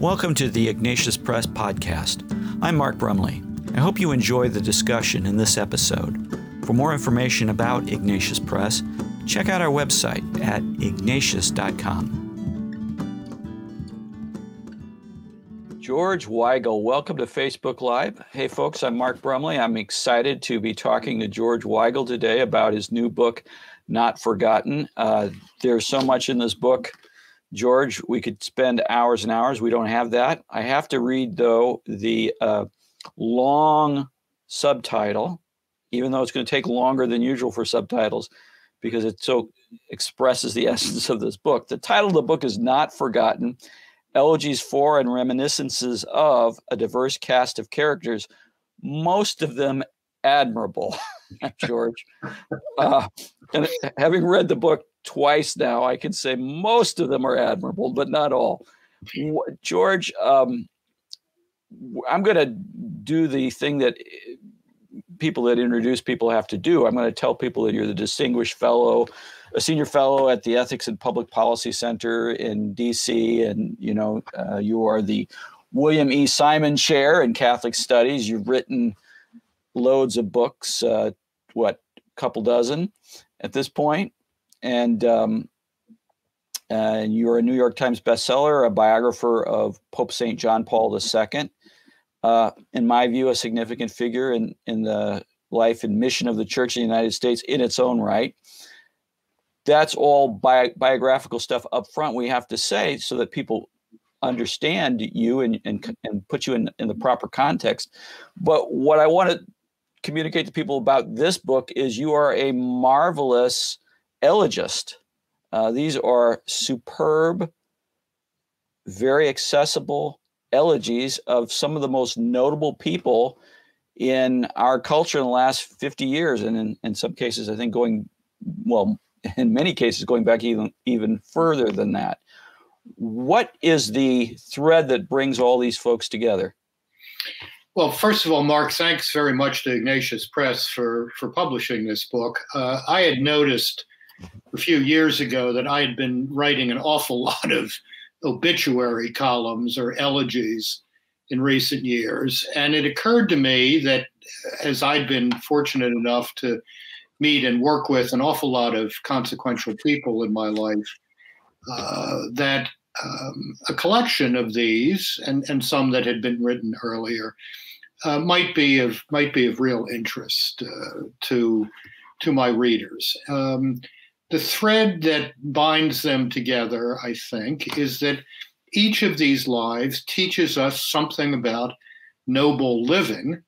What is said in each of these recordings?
Welcome to the Ignatius Press Podcast. I'm Mark Brumley. I hope you enjoy the discussion in this episode. For more information about Ignatius Press, check out our website at ignatius.com. George Weigel, welcome to Facebook Live. Hey, folks, I'm Mark Brumley. I'm excited to be talking to George Weigel today about his new book, Not Forgotten. Uh, there's so much in this book George, we could spend hours and hours. We don't have that. I have to read, though, the uh, long subtitle, even though it's going to take longer than usual for subtitles because it so expresses the essence of this book. The title of the book is Not Forgotten Elegies for and Reminiscences of a Diverse Cast of Characters, most of them admirable, George. Uh, and having read the book twice now. I can say most of them are admirable, but not all. George, um, I'm going to do the thing that eh, people that introduce people have to do. I'm going to tell people that you're the distinguished fellow, a senior fellow at the Ethics and Public Policy Center in D.C., and you know uh, you are the William E. Simon Chair in Catholic Studies. You've written loads of books, uh, what, couple dozen at this point, and um, and you're a New York Times bestseller, a biographer of Pope St. John Paul II. Uh, in my view, a significant figure in, in the life and mission of the Church in the United States in its own right. That's all bi- biographical stuff up front, we have to say, so that people understand you and, and, and put you in, in the proper context. But what I want to communicate to people about this book is you are a marvelous Elegist. Uh, these are superb, very accessible elegies of some of the most notable people in our culture in the last 50 years. And in, in some cases, I think going, well, in many cases, going back even, even further than that. What is the thread that brings all these folks together? Well, first of all, Mark, thanks very much to Ignatius Press for, for publishing this book. Uh, I had noticed a few years ago that I had been writing an awful lot of obituary columns or elegies in recent years. And it occurred to me that as I'd been fortunate enough to meet and work with an awful lot of consequential people in my life, uh, that um, a collection of these and, and some that had been written earlier uh, might be of might be of real interest uh, to to my readers. Um, the thread that binds them together, I think, is that each of these lives teaches us something about noble living,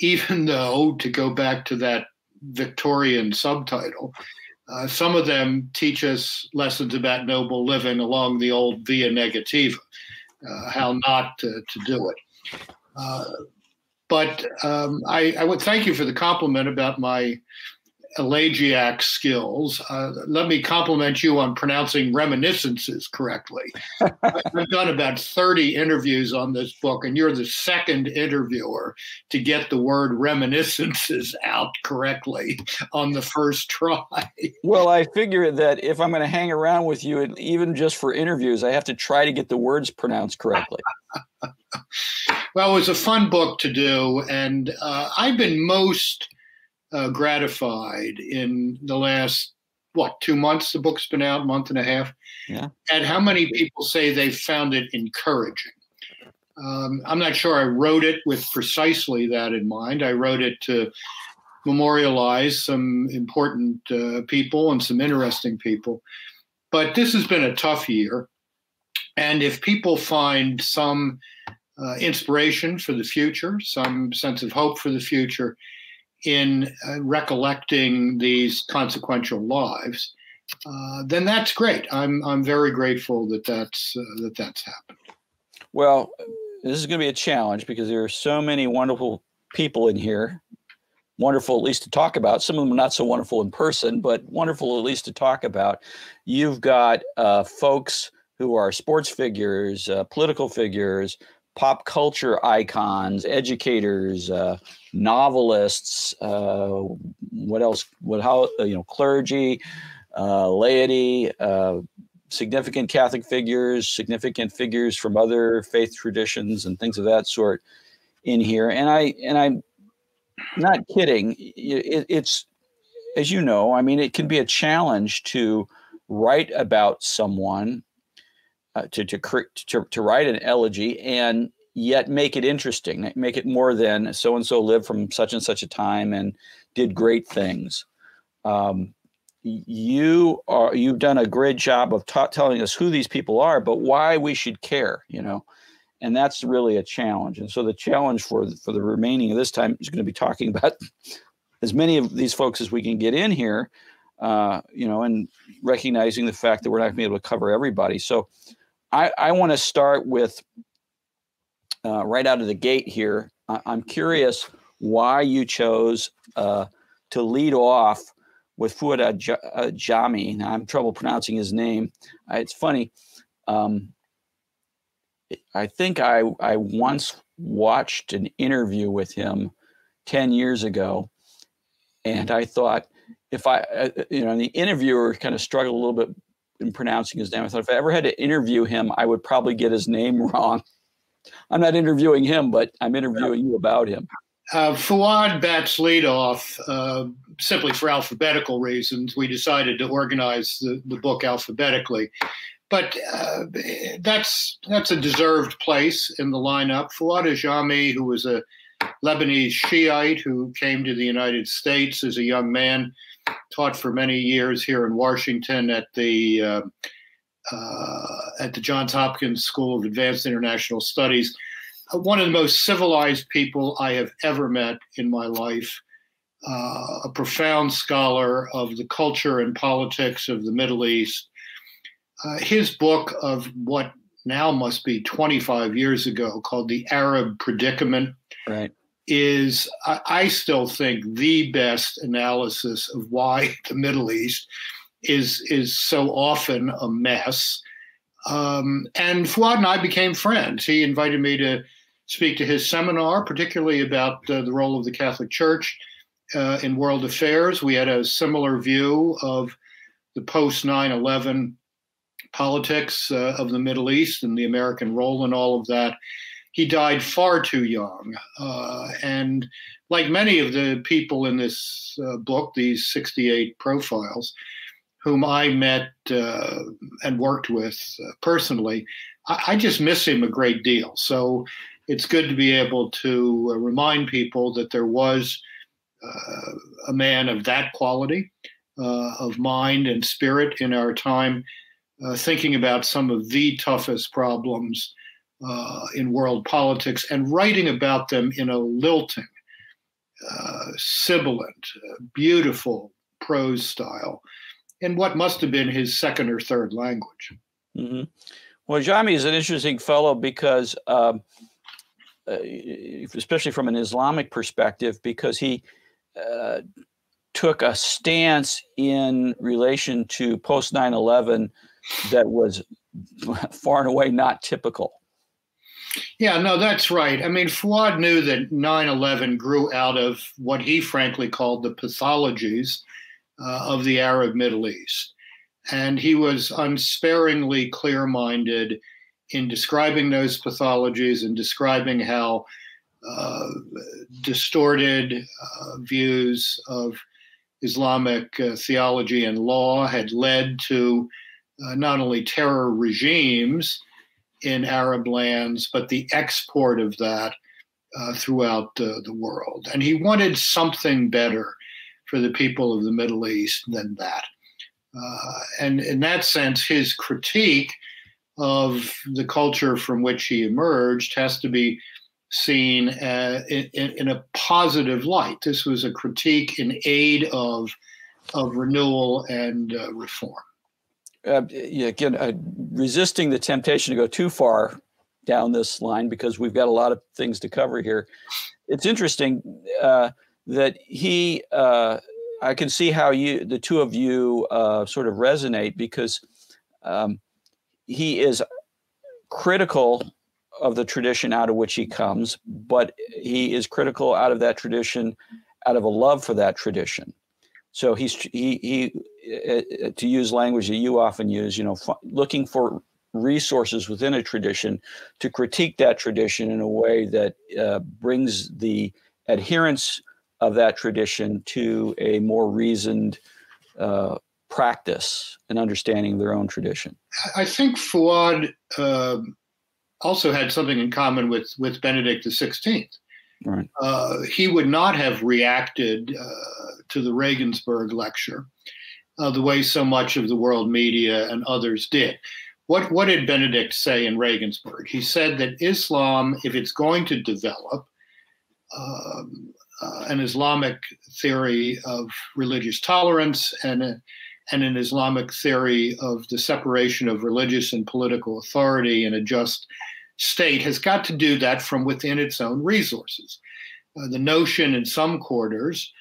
even though, to go back to that Victorian subtitle, uh, some of them teach us lessons about noble living along the old via negativa, uh, how not to, to do it. Uh, but um, I, I, would thank you for the compliment about my elegiac skills. Uh, let me compliment you on pronouncing reminiscences correctly. I've done about 30 interviews on this book, and you're the second interviewer to get the word reminiscences out correctly on the first try. well, I figure that if I'm going to hang around with you, and even just for interviews, I have to try to get the words pronounced correctly. well, it was a fun book to do, and uh, I've been most uh, gratified in the last what two months? The book's been out month and a half? Yeah. And how many people say they found it encouraging? Um, i'm not sure i wrote it with precisely that in mind. I wrote it to memorialize some important uh, people and some interesting people. But this has been a tough year. And if people find some uh, inspiration for the future some sense of hope for the future in uh, recollecting these consequential lives, uh, then that's great. I'm I'm very grateful that that's uh, that that's happened. Well, this is going to be a challenge because there are so many wonderful people in here. Wonderful, at least to talk about. Some of them not so wonderful in person, but wonderful at least to talk about. You've got uh, folks who are sports figures, uh, political figures, pop culture icons, educators, uh, novelists, uh, what else? What how uh, you know clergy, uh, laity, uh, significant Catholic figures, significant figures from other faith traditions, and things of that sort in here. And I and I'm not kidding. It, it's as you know, I mean, it can be a challenge to write about someone, uh, to, to to to write an elegy, and yet make it interesting, make it more than so and so lived from such and such a time and did great things. Um, you are you've done a great job of ta- telling us who these people are, but why we should care, you know, and that's really a challenge. And so the challenge for for the remaining of this time is going to be talking about as many of these folks as we can get in here, uh, you know, and recognizing the fact that we're not going to be able to cover everybody. So I, I want to start with uh, right out of the gate here. I, am curious why you chose uh, to lead off with Fuad Ajami. Now, I'm trouble pronouncing his name. Uh, it's funny. Um, I think I, I once watched an interview with him 10 years ago, and I thought, if I, uh, uh, you know, the interviewer kind of struggled a little bit in pronouncing his name. I thought if I ever had to interview him, I would probably get his name wrong. I'm not interviewing him, but I'm interviewing you about him. Uh, Fuad bats leadoff uh, simply for alphabetical reasons. We decided to organize the, the book alphabetically, but uh, that's that's a deserved place in the lineup. Fuad Ajami, who was a Lebanese Shiite who came to the United States as a young man, taught for many years here in Washington at the uh, uh, at the Johns Hopkins School of Advanced International Studies. Uh, one of the most civilized people I have ever met in my life. Uh, a profound scholar of the culture and politics of the Middle East. Uh, his book of what now must be 25 years ago, called The Arab Predicament, right. Is, I, still think, the best analysis of why the Middle East is is so often a mess. Um, and Fuad and I became friends. He invited me to speak to his seminar, particularly about uh, the role of the Catholic Church uh, in world affairs. We had a similar view of the post 9 11 politics uh, of the Middle East and the American role in all of that. He died far too young. Uh, and like many of the people in this uh, book, these 68 profiles, whom I met uh, and worked with uh, personally, I, I, just miss him a great deal. So it's good to be able to uh, remind people that there was uh, a man of that quality of mind and spirit in our time, thinking about some of the toughest problems in world politics and writing about them in a lilting, sibilant, beautiful prose style in what must have been his second or third language. Mm-hmm. Well, Jami is an interesting fellow because, um, uh, especially from an Islamic perspective, because he uh, took a stance in relation to post 9 11 that was far and away not typical. Yeah, no, that's right. I mean, Fuad knew that 9 11 grew out of what he frankly called the pathologies uh, of the Arab Middle East. And he was unsparingly clear minded in describing those pathologies and describing how uh, distorted uh, views of Islamic uh, theology and law had led to uh, not only terror regimes in Arab lands, but the export of that uh, throughout the world. And he wanted something better for the people of the Middle East than that. Uh, and in that sense, his critique of the culture from which he emerged has to be seen uh, in, in, a positive light. This was a critique in aid of, of renewal and uh, reform. Uh, again, uh, resisting the temptation to go too far down this line because we've got a lot of things to cover here. It's interesting uh, that he uh, I can see how you the two of you uh, sort of resonate because um, he is critical of the tradition out of which he comes, but he is critical out of that tradition out of a love for that tradition. So he's he he to use language that you often use, you know, f- looking for resources within a tradition to critique that tradition in a way that uh, brings the adherents of that tradition to a more reasoned uh, practice and understanding of their own tradition. I think Fuad uh, also had something in common with with Benedict XVI. Right. Uh, he would not have reacted uh, to the Regensburg lecture uh, the way so much of the world media and others did. What, what did Benedict say in Regensburg? He said that Islam, if it's going to develop um, uh, an Islamic theory of religious tolerance and, a, and an Islamic theory of the separation of religious and political authority in a just state, has got to do that from within its own resources. Uh, the notion in some quarters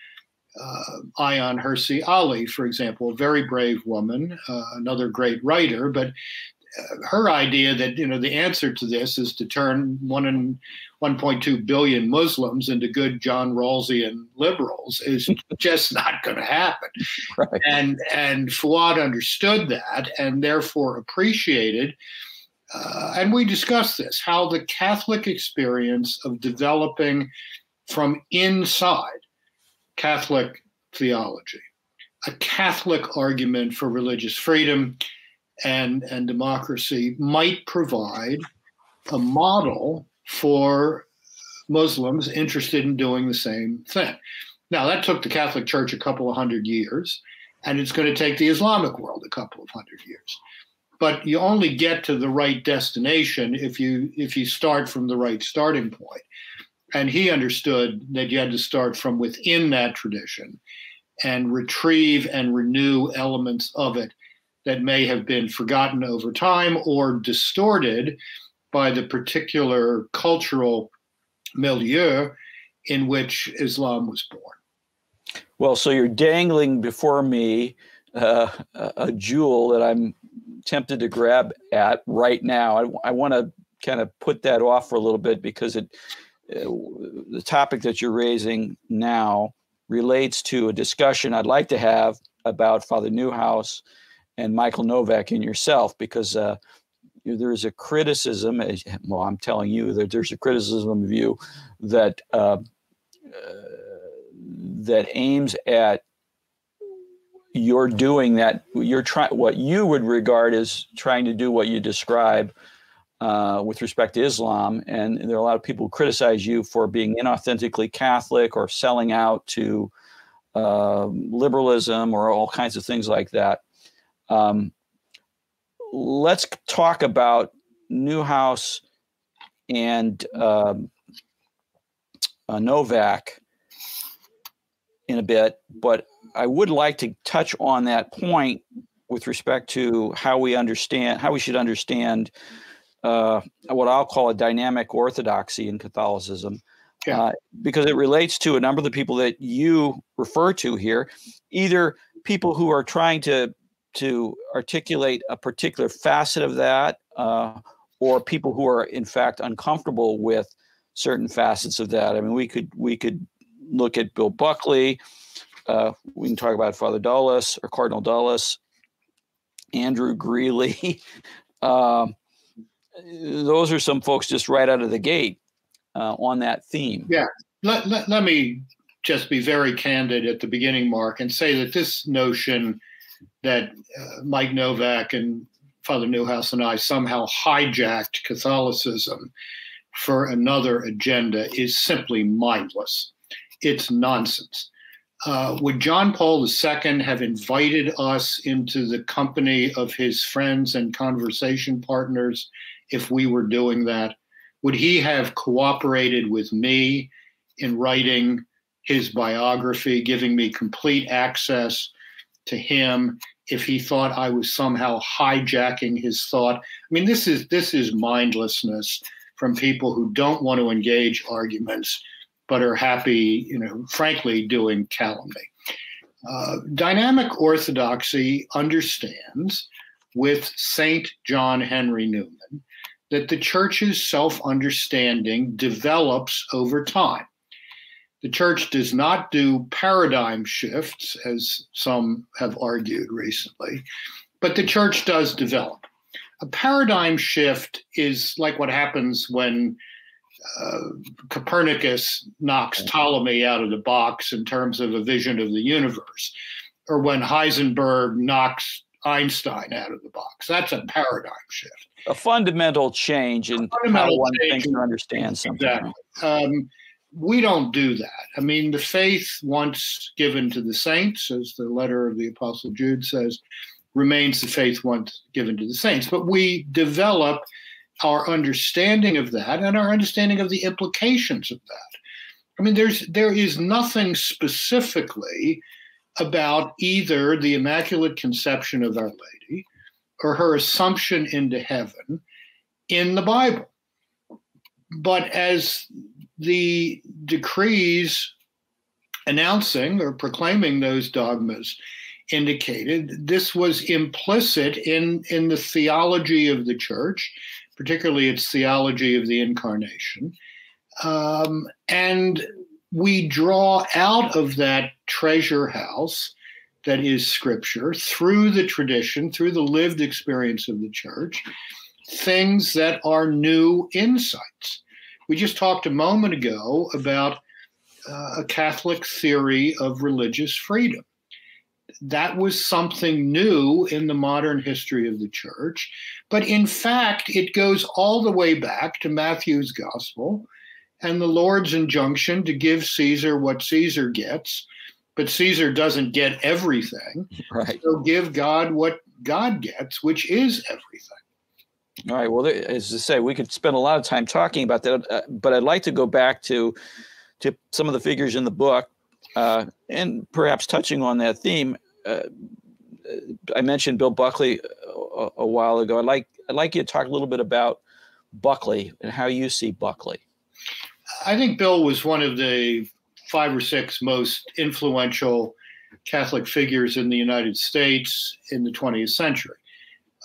uh, Ayaan Hirsi Ali, for example, a very brave woman, uh, another great writer, but her idea that you know the answer to this is to turn one and 1.2 billion Muslims into good John Rawlsian liberals is just not going to happen. Right. And and Fuad understood that and therefore appreciated. Uh, and we discussed this how the Catholic experience of developing from inside Catholic theology, a Catholic argument for religious freedom and, and democracy might provide a model for Muslims interested in doing the same thing. Now, that took the Catholic Church a couple of hundred years, and it's going to take the Islamic world a couple of hundred years. But you only get to the right destination if you if you start from the right starting point. And he understood that you had to start from within that tradition and retrieve and renew elements of it that may have been forgotten over time or distorted by the particular cultural milieu in which Islam was born. Well, so you're dangling before me uh, a jewel that I'm tempted to grab at right now. I, I want to kind of put that off for a little bit because it the topic that you're raising now relates to a discussion I'd like to have about Father Neuhaus and Michael Novak and yourself because uh, there is a criticism. Well, I'm telling you that there's a criticism of you that uh, uh, that aims at you're doing that. You're trying what you would regard as trying to do what you describe uh, with respect to Islam, and there are a lot of people who criticize you for being inauthentically Catholic or selling out to uh, liberalism or all kinds of things like that. Um, let's talk about Neuhaus and um, uh, Novak in a bit, but I would like to touch on that point with respect to how we understand how we should understand uh, what I'll call a dynamic orthodoxy in Catholicism. Yeah. Uh, because it relates to a number of the people that you refer to here, either people who are trying to to articulate a particular facet of that, uh, or people who are in fact uncomfortable with certain facets of that. I mean, we could we could look at Bill Buckley. Uh, we can talk about Father Dulles or Cardinal Dulles, Andrew Greeley. um, those are some folks just right out of the gate uh, on that theme. Yeah. Let, let, let me just be very candid at the beginning, Mark, and say that this notion that uh, Mike Novak and Father Neuhaus and I somehow hijacked Catholicism for another agenda is simply mindless. It's nonsense. Uh, would John Paul II have invited us into the company of his friends and conversation partners if we were doing that? Would he have cooperated with me in writing his biography, giving me complete access to him if he thought I was somehow hijacking his thought? I mean, this is this is mindlessness from people who don't want to engage arguments but are happy, you know, frankly, doing calumny. Uh, dynamic orthodoxy understands with Saint John Henry Newman that the church's self understanding develops over time. The church does not do paradigm shifts, as some have argued recently, but the church does develop. A paradigm shift is like what happens when uh, Copernicus knocks Ptolemy out of the box in terms of a vision of the universe, or when Heisenberg knocks Einstein out of the box. That's a paradigm shift. A fundamental change in fundamental how one thinks or understands something. Exactly. Um, we don't do that. I mean, the faith once given to the saints, as the letter of the Apostle Jude says, remains the faith once given to the saints. But we develop our understanding of that and our understanding of the implications of that. I mean, there's there is nothing specifically about either the Immaculate Conception of Our Lady or her assumption into heaven in the Bible. But as the decrees announcing or proclaiming those dogmas indicated, this was implicit in, in the theology of the church, particularly its theology of the incarnation. Um, and we draw out of that treasure house that is scripture through the tradition, through the lived experience of the church, things that are new insights. We just talked a moment ago about uh, a Catholic theory of religious freedom. That was something new in the modern history of the church. But in fact, it goes all the way back to Matthew's gospel and the Lord's injunction to give Caesar what Caesar gets, but Caesar doesn't get everything. Right. So give God what God gets, which is everything. All right. Well, as I say, we could spend a lot of time talking about that, uh, but I'd like to go back to to some of the figures in the book, uh, and perhaps touching on that theme. Uh, I mentioned Bill Buckley a, a, while ago. I'd like I'd like you to talk a little bit about Buckley and how you see Buckley. I think Bill was one of the five or six most influential Catholic figures in the United States in the 20th century.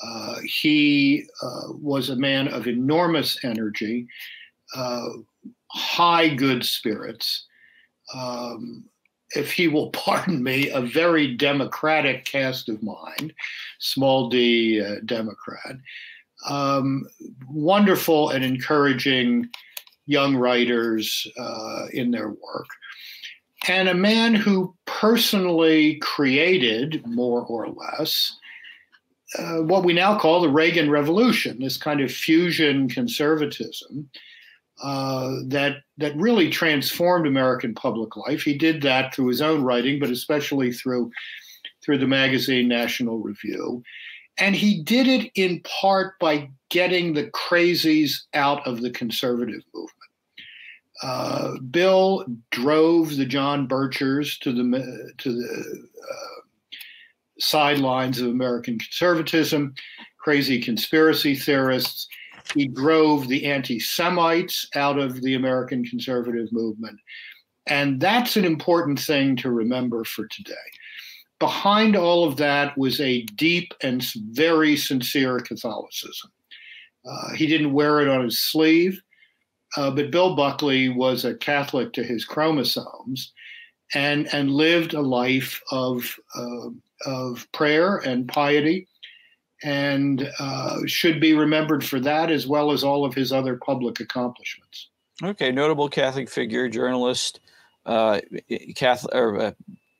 Uh, he uh, was a man of enormous energy, uh, high good spirits. Um, if he will pardon me, a very democratic cast of mind, small d uh, Democrat. Um, wonderful and encouraging young writers uh, in their work. And a man who personally created, more or less, uh, what we now call the Reagan Revolution, this kind of fusion conservatism uh, that that really transformed American public life. He did that through his own writing, but especially through through the magazine National Review. And he did it in part by getting the crazies out of the conservative movement. Uh, Bill drove the John Birchers to the to the uh, sidelines of American conservatism, crazy conspiracy theorists. He drove the anti-Semites out of the American conservative movement, and that's an important thing to remember for today. Behind all of that was a deep and very sincere Catholicism. Uh, he didn't wear it on his sleeve uh, but Bill Buckley was a Catholic to his chromosomes and, and lived a life of, uh, of prayer and piety and uh, should be remembered for that as well as all of his other public accomplishments. Okay, notable Catholic figure, journalist, uh, Catholic or uh,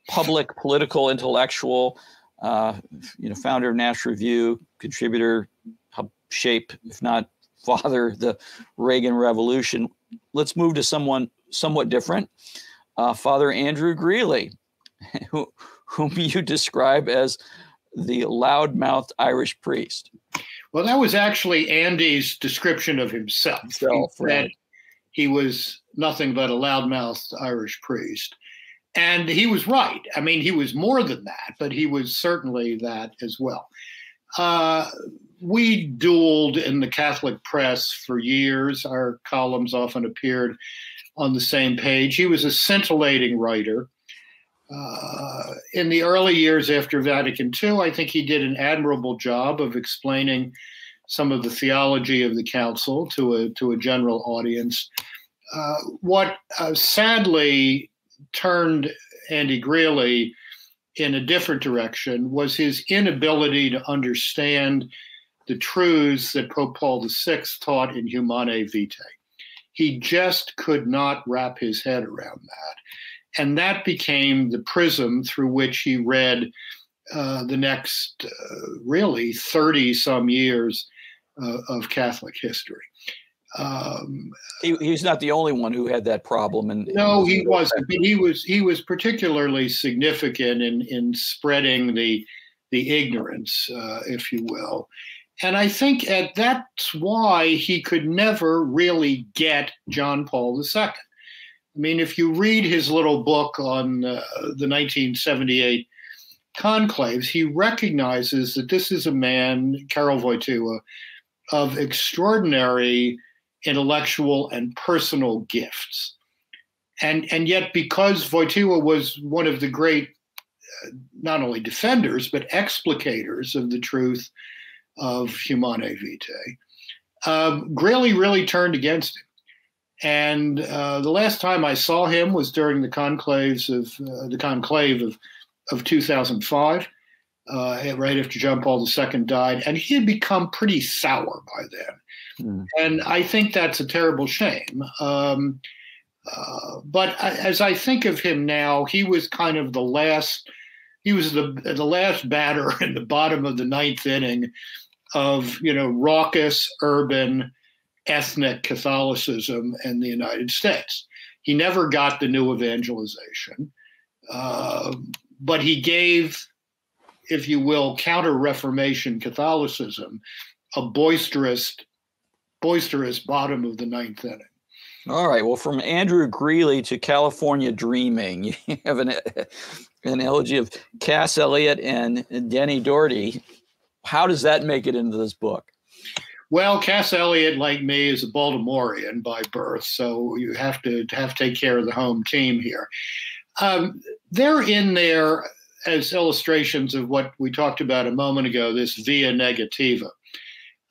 public political intellectual, uh, you know, founder of National Review, contributor, help shape, if not father the Reagan Revolution. Let's move to someone somewhat different. Uh, Father Andrew Greeley, who, whom you describe as the loudmouthed Irish priest. Well, that was actually Andy's description of himself. himself he, right. he was nothing but a loudmouthed Irish priest. And he was right. I mean, he was more than that, but he was certainly that as well. Uh, we dueled in the Catholic press for years. Our columns often appeared on the same page. He was a scintillating writer. Uh, in the early years after Vatican II, I think he did an admirable job of explaining some of the theology of the council to a to a general audience. Uh, what uh, sadly turned Andy Greeley in a different direction was his inability to understand the truths that Pope Paul VI taught in Humanae Vitae. He just could not wrap his head around that. And that became the prism through which he read uh, the next uh, really 30 some years uh, of Catholic history. Um, he, he's not the only one who had that problem. And no, he wasn't. But he was he was particularly significant in in spreading the the ignorance, uh, if you will. And I think at, that's why he could never really get John Paul II. I mean, if you read his little book on uh, the 1978 conclaves, he recognizes that this is a man, Karol Wojtyła, of extraordinary intellectual and personal gifts. And, and yet, because Wojtyła was one of the great, uh, not only defenders, but explicators of the truth of Humanae Vitae, um, Greeley really turned against him. And uh, the last time I saw him was during the conclaves of uh, the conclave of, of 2005, uh, right after John Paul II died, and he had become pretty sour by then. Mm. And I think that's a terrible shame. Um, uh, but as I think of him now, he was kind of the last. He was the the last batter in the bottom of the ninth inning of you know raucous urban ethnic Catholicism in the United States. He never got the new evangelization, uh, but he gave, if you will, counter Reformation Catholicism a boisterous boisterous bottom of the ninth inning. All right. Well, from Andrew Greeley to California Dreaming, you have an, an elegy of Cass Elliot and Denny Doherty. How does that make it into this book? Well, Cass Elliot, like me, is a Baltimorean by birth, so you have to have to take care of the home team here. Um, they're in there as illustrations of what we talked about a moment ago. This via negativa.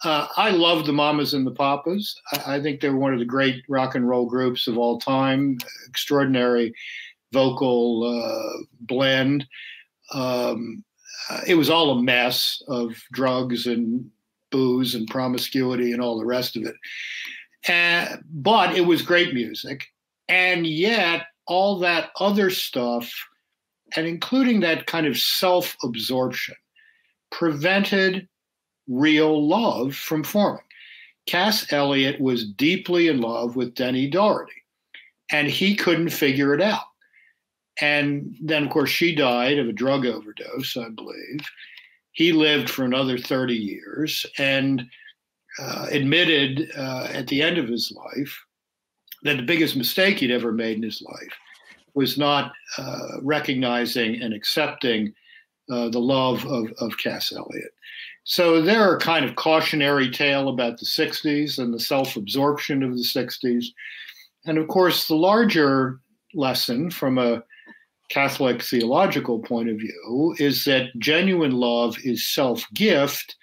Uh, I love the Mamas and the Papas. I, I, think they're one of the great rock and roll groups of all time. Extraordinary vocal uh, blend. Um, uh, it was all a mess of drugs and booze and promiscuity and all the rest of it. Uh, but it was great music. And yet, all that other stuff, and including that kind of self absorption, prevented real love from forming. Cass Elliot was deeply in love with Denny Doherty, and he couldn't figure it out. And then, of course, she died of a drug overdose, I believe. He lived for another 30 years and uh, admitted uh, at the end of his life that the biggest mistake he'd ever made in his life was not uh, recognizing and accepting uh, the love of, of Cass Elliot. So they're a kind of cautionary tale about the 60s and the self absorption of the 60s. And of course, the larger lesson from a Catholic theological point of view is that genuine love is self gift,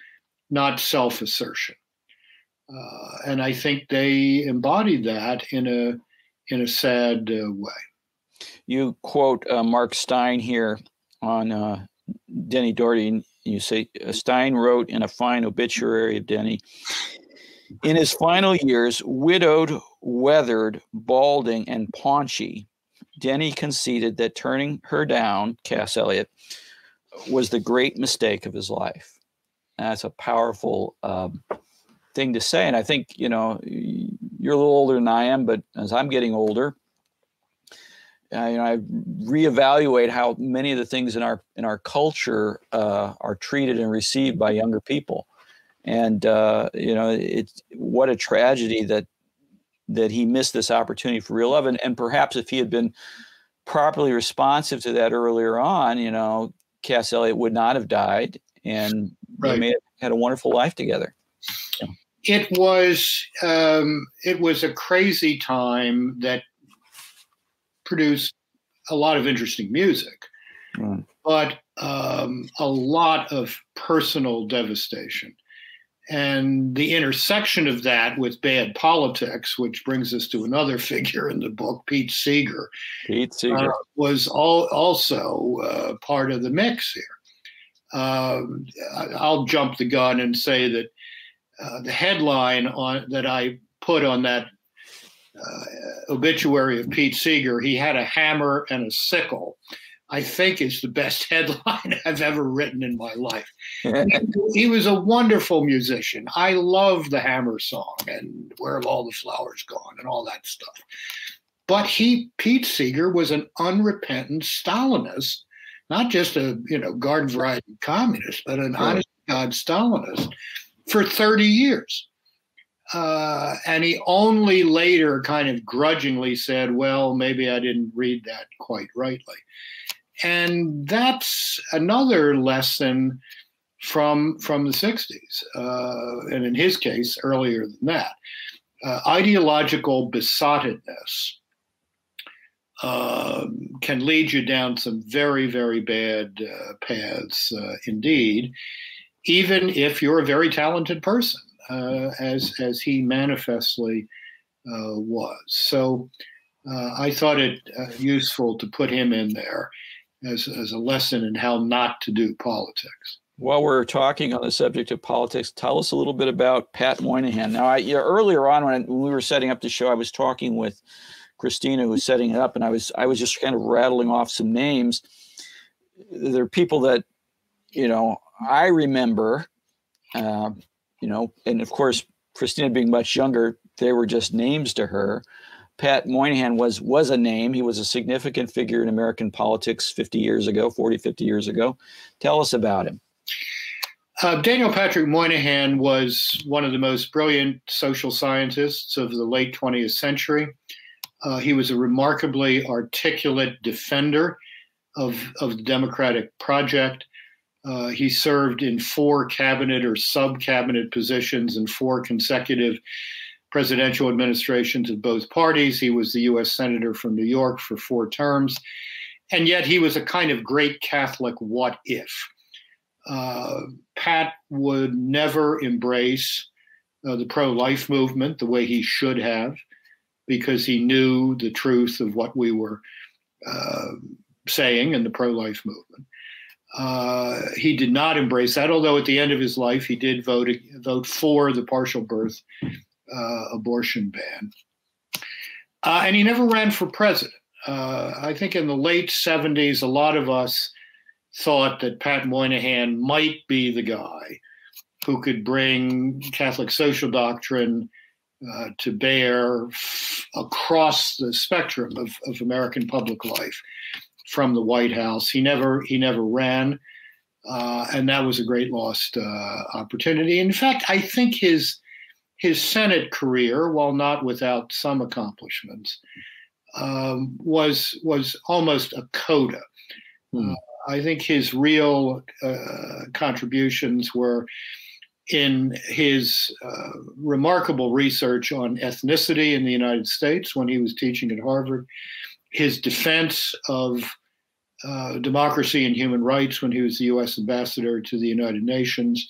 not self assertion. Uh, and I think they embody that in a in a sad uh, way. You quote uh, Mark Steyn here on uh, Denny Doherty, you say Steyn wrote in a fine obituary of Denny. In his final years, widowed, weathered, balding, and paunchy, Denny conceded that turning her down, Cass Elliot, was the great mistake of his life. that's a powerful um, thing to say. And I think, you know, you're a little older than I am, but as I'm getting older, uh, you know, I reevaluate how many of the things in our in our culture uh, are treated and received by younger people, and uh, you know, it's what a tragedy that that he missed this opportunity for real love, and and perhaps if he had been properly responsive to that earlier on, you know, Cass Elliot would not have died, and right. they may have had a wonderful life together. It was um, it was a crazy time that produced a lot of interesting music, but um, a lot of personal devastation. And the intersection of that with bad politics, which brings us to another figure in the book, Pete Seeger, Pete Seeger. Uh, was all, also uh, part of the mix here. Um, I'll jump the gun and say that uh, the headline on that I put on that uh, obituary of Pete Seeger, he had a hammer and a sickle. I think is the best headline I've ever written in my life. he was a wonderful musician. I love the Hammer song and Where Have All the Flowers Gone and all that stuff. But he, Pete Seeger, was an unrepentant Stalinist, not just a you know garden variety communist, but an honest God Stalinist for 30 years. Uh, and he only later kind of grudgingly said, well, maybe I didn't read that quite rightly. And that's another lesson from, from the 60s, uh, and in his case, earlier than that. Uh, ideological besottedness uh, can lead you down some very, very bad uh, paths uh, indeed, even if you're a very talented person uh, as as he manifestly uh, was. So uh, I thought it uh, useful to put him in there as as a lesson in how not to do politics. While we're talking on the subject of politics, tell us a little bit about Pat Moynihan. Now, I, earlier on when, when we were setting up the show, I was talking with Christina, who was setting it up, and I was I was just kind of rattling off some names. There are people that you know I remember. Uh, you know, and of course, Christina being much younger, they were just names to her. Pat Moynihan was was a name. He was a significant figure in American politics 50 years ago, 40, 50 years ago. Tell us about him. Uh, Daniel Patrick Moynihan was one of the most brilliant social scientists of the late 20th century. Uh, he was a remarkably articulate defender of, of the democratic project. Uh, he served in four cabinet or sub cabinet positions in four consecutive presidential administrations of both parties. He was the U.S. Senator from New York for four terms. And yet he was a kind of great Catholic what if. Uh, Pat would never embrace uh, the pro life movement the way he should have because he knew the truth of what we were uh, saying in the pro life movement. Uh, he did not embrace that, although at the end of his life he did vote vote for the partial birth uh, abortion ban. Uh, and he never ran for president. Uh, I think in the late 70s, a lot of us thought that Pat Moynihan might be the guy who could bring Catholic social doctrine uh, to bear f- across the spectrum of, of American public life from the White House. He never he never ran, uh, and that was a great lost uh, opportunity. In fact, I think his his Senate career, while not without some accomplishments, um, was was almost a coda. Hmm. Uh, I think his real uh, contributions were in his uh, remarkable research on ethnicity in the United States when he was teaching at Harvard, his defense of uh, democracy and human rights when he was the U.S. ambassador to the United Nations,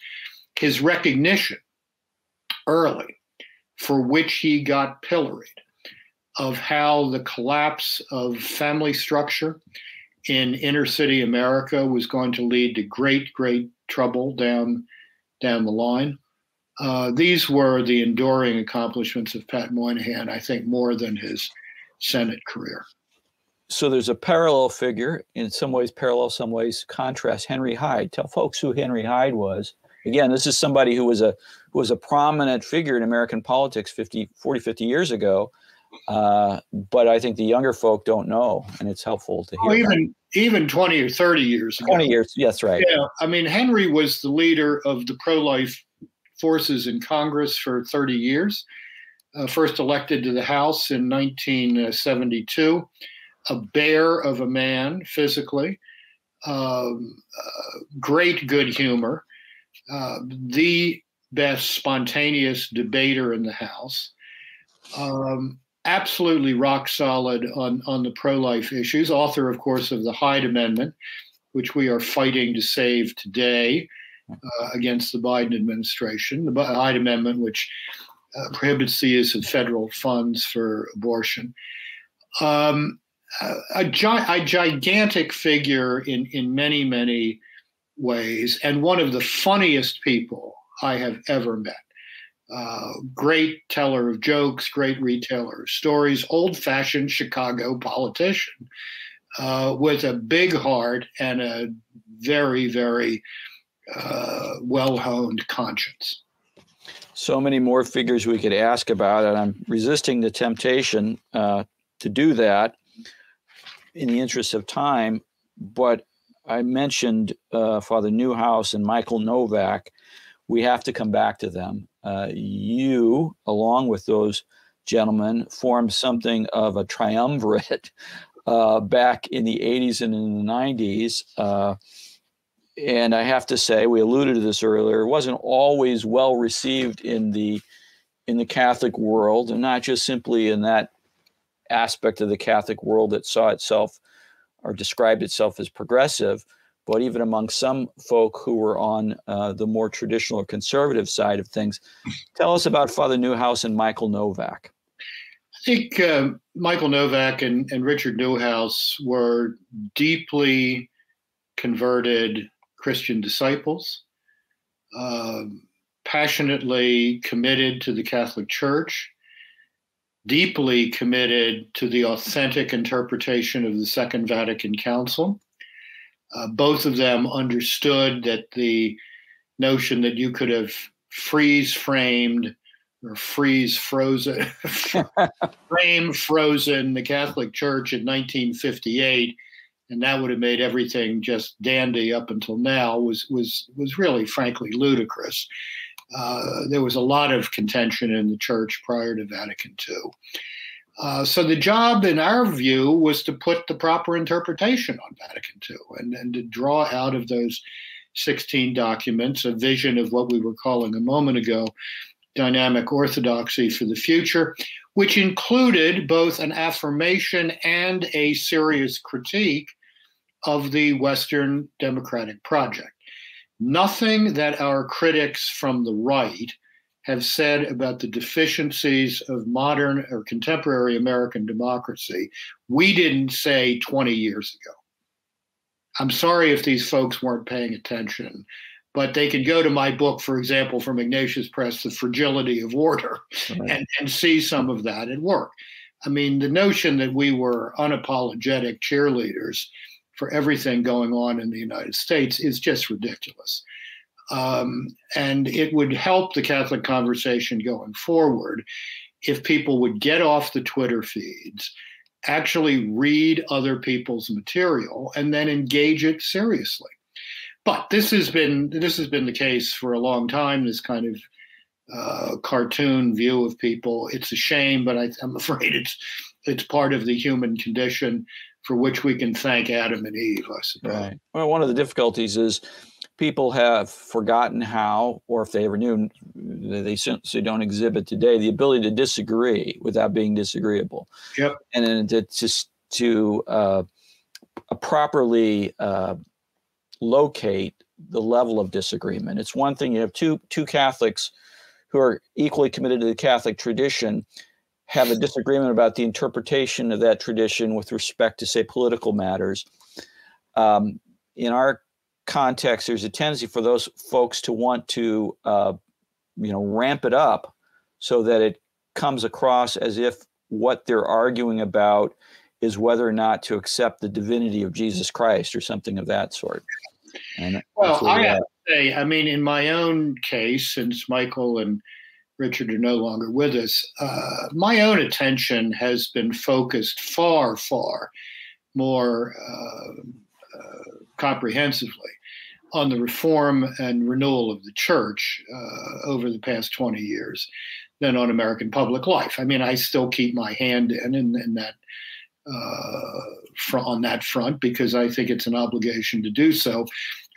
his recognition early, for which he got pilloried, of how the collapse of family structure in inner city America was going to lead to great, great trouble down down the line. Uh, these were the enduring accomplishments of Pat Moynihan, I think, more than his Senate career so there's a parallel figure in some ways parallel some ways contrast. Henry hyde tell folks who henry hyde was. Again this is somebody who was a who was a prominent figure in american politics 50 40 50 years ago uh, but i think the younger folk don't know and it's helpful to hear oh, even even 20 or 30 years ago. 20 years yes right. Yeah i mean henry was the leader of the pro-life forces in congress for 30 years uh, first elected to the house in 1972 a bear of a man physically, um, uh, great good humor, uh, the best spontaneous debater in the House, um, absolutely rock solid on, on the pro life issues, author, of course, of the Hyde Amendment, which we are fighting to save today. uh, against the Biden administration, the Hyde Amendment, which uh, prohibits the use of federal funds for abortion. Um, a, gi- a, gigantic figure in, in many, many ways, and one of the funniest people I have ever met. Uh, great teller of jokes, great retailer of stories, old fashioned Chicago politician uh, with a big heart and a very, very uh, well honed conscience. So many more figures we could ask about, and I'm resisting the temptation uh, to do that in the interest of time. But I mentioned uh, Father Neuhaus and Michael Novak. We have to come back to them. Uh, you, along with those gentlemen, formed something of a triumvirate uh, back in the 80s and in the 90s. Uh, and I have to say, we alluded to this earlier, it wasn't always well received in the in the Catholic world, and not just simply in that aspect of the Catholic world that saw itself or described itself as progressive, but even among some folk who were on uh, the more traditional or conservative side of things. Tell us about Father Neuhaus and Michael Novak. I think uh, Michael Novak and, and Richard Neuhaus were deeply converted Christian disciples, uh, passionately committed to the Catholic Church, deeply committed to the authentic interpretation of the Second Vatican Council. Uh, both of them understood that the notion that you could have freeze framed or freeze frozen, frame frozen the Catholic Church in 1958 and that would have made everything just dandy up until now was was was really frankly ludicrous. Uh, there was a lot of contention in the church prior to Vatican II. Uh, so the job, in our view, was to put the proper interpretation on Vatican II and, and to draw out of those 16 documents a vision of what we were calling a moment ago dynamic orthodoxy for the future, which included both an affirmation and a serious critique of the Western democratic project. Nothing that our critics from the right have said about the deficiencies of modern or contemporary American democracy, we didn't say 20 years ago. I'm sorry if these folks weren't paying attention, but they can go to my book, for example, from Ignatius Press, The Fragility of Order, right. and, and see some of that at work. I mean, the notion that we were unapologetic cheerleaders for everything going on in the United States is just ridiculous. Um, and it would help the Catholic conversation going forward if people would get off the Twitter feeds, actually read other people's material, and then engage it seriously. But this has been this has been the case for a long time. This kind of uh, cartoon view of people. It's a shame, but I, I'm afraid it's it's part of the human condition for which we can thank Adam and Eve, I suppose. Right. Well, one of the difficulties is people have forgotten how, or if they ever knew, they simply don't exhibit today the ability to disagree without being disagreeable. Yep. And then to just to uh, properly uh, locate the level of disagreement. It's one thing you have two two Catholics who are equally committed to the Catholic tradition have a disagreement about the interpretation of that tradition with respect to, say, political matters. Um, in our context, there's a tendency for those folks to want to, uh, you know, ramp it up so that it comes across as if what they're arguing about is whether or not to accept the divinity of Jesus Christ or something of that sort. And well, I have to say, I mean, in my own case, since Michael and Richard are no longer with us, uh, my own attention has been focused far, far more uh, uh, comprehensively on the reform and renewal of the church uh, over the past 20 years than on American public life. I mean, I still keep my hand in in, in that uh, on that front because I think it's an obligation to do so,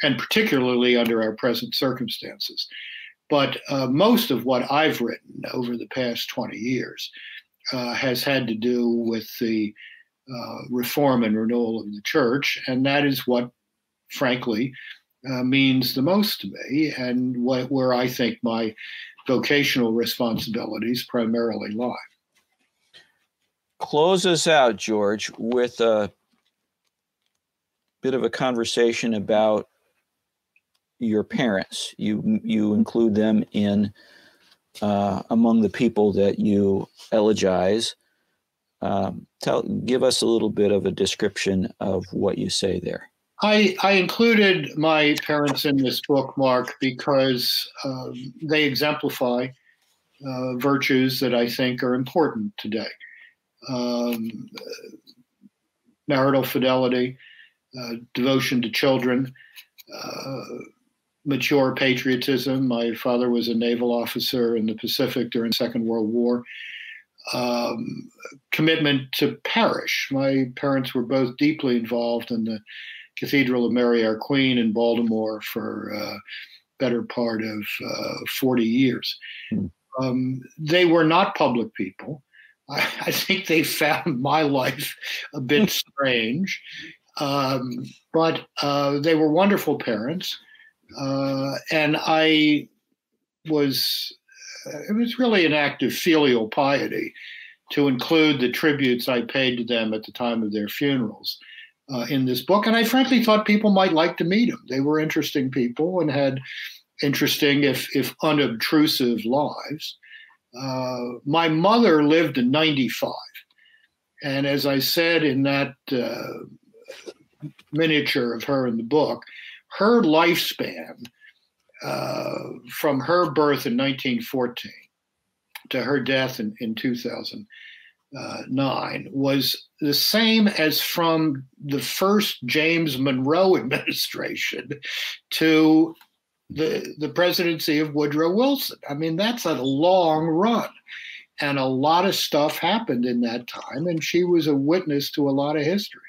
and particularly under our present circumstances. But uh, most of what I've written over the past 20 years uh, has had to do with the uh, reform and renewal of the church. And that is what, frankly, uh, means the most to me and where I think my vocational responsibilities primarily lie. Close us out, George, with a bit of a conversation about your parents. You you include them in uh, among the people that you elegize. Um, tell, give us a little bit of a description of what you say there. I, I included my parents in this book, Mark, because um, they exemplify uh, virtues that I think are important today. Um, marital fidelity, uh, devotion to children, uh, mature patriotism. My father was a naval officer in the Pacific during the Second World War. Um, commitment to parish. My parents were both deeply involved in the Cathedral of Mary Our Queen in Baltimore for uh, better part of uh, 40 years. Hmm. Um, they were not public people. I, I, think they found my life a bit strange, um, but uh, they were wonderful parents. Uh, and I was, it was really an act of filial piety to include the tributes I paid to them at the time of their funerals uh, in this book. And I frankly thought people might like to meet them. They were interesting people and had interesting, if, if unobtrusive, lives. Uh, my mother lived to 95. And as I said in that uh, miniature of her in the book, her lifespan uh, from her birth in 1914 to her death in, in 2000 uh, was the same as from the first James Monroe administration to the the presidency of Woodrow Wilson. I mean, that's a long run. And a lot of stuff happened in that time, and she was a witness to a lot of history.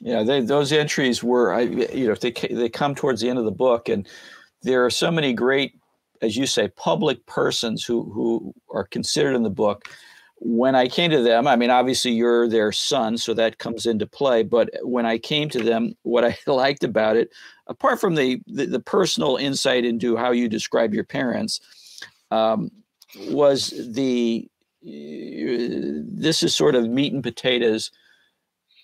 Yeah, they, those entries were, I, you know, they they come towards the end of the book, and there are so many great, as you say, public persons who who are considered in the book when I came to them, I mean, obviously you're their son, so that comes into play. But when I came to them, what I liked about it, apart from the the, the personal insight into how you describe your parents, um, was the this is sort of meat and potatoes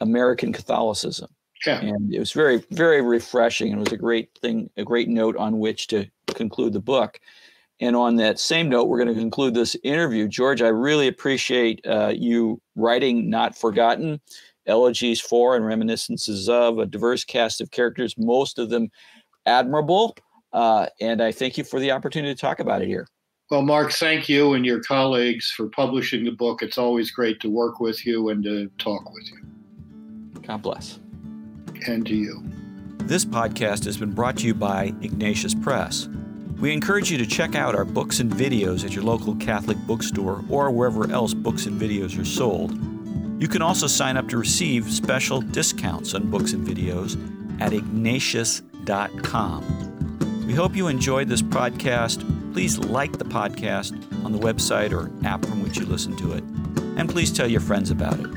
American Catholicism. Yeah. And it was very, very refreshing. And it was a great thing, a great note on which to conclude the book. And on that same note, we're going to conclude this interview. George, I really appreciate uh, you writing Not Forgotten, elegies for and reminiscences of a diverse cast of characters, most of them admirable. Uh, and I thank you for the opportunity to talk about it here. Well, Mark, thank you and your colleagues for publishing the book. It's always great to work with you and to talk with you. God bless. And to you. This podcast has been brought to you by Ignatius Press. We encourage you to check out our books and videos at your local Catholic bookstore or wherever else books and videos are sold. You can also sign up to receive special discounts on books and videos at ignatius.com. We hope you enjoyed this podcast. Please like the podcast on the website or app from which you listen to it, and please tell your friends about it.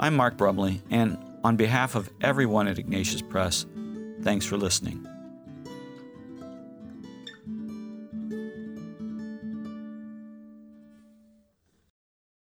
I'm Mark Brumley, and on behalf of everyone at Ignatius Press, thanks for listening.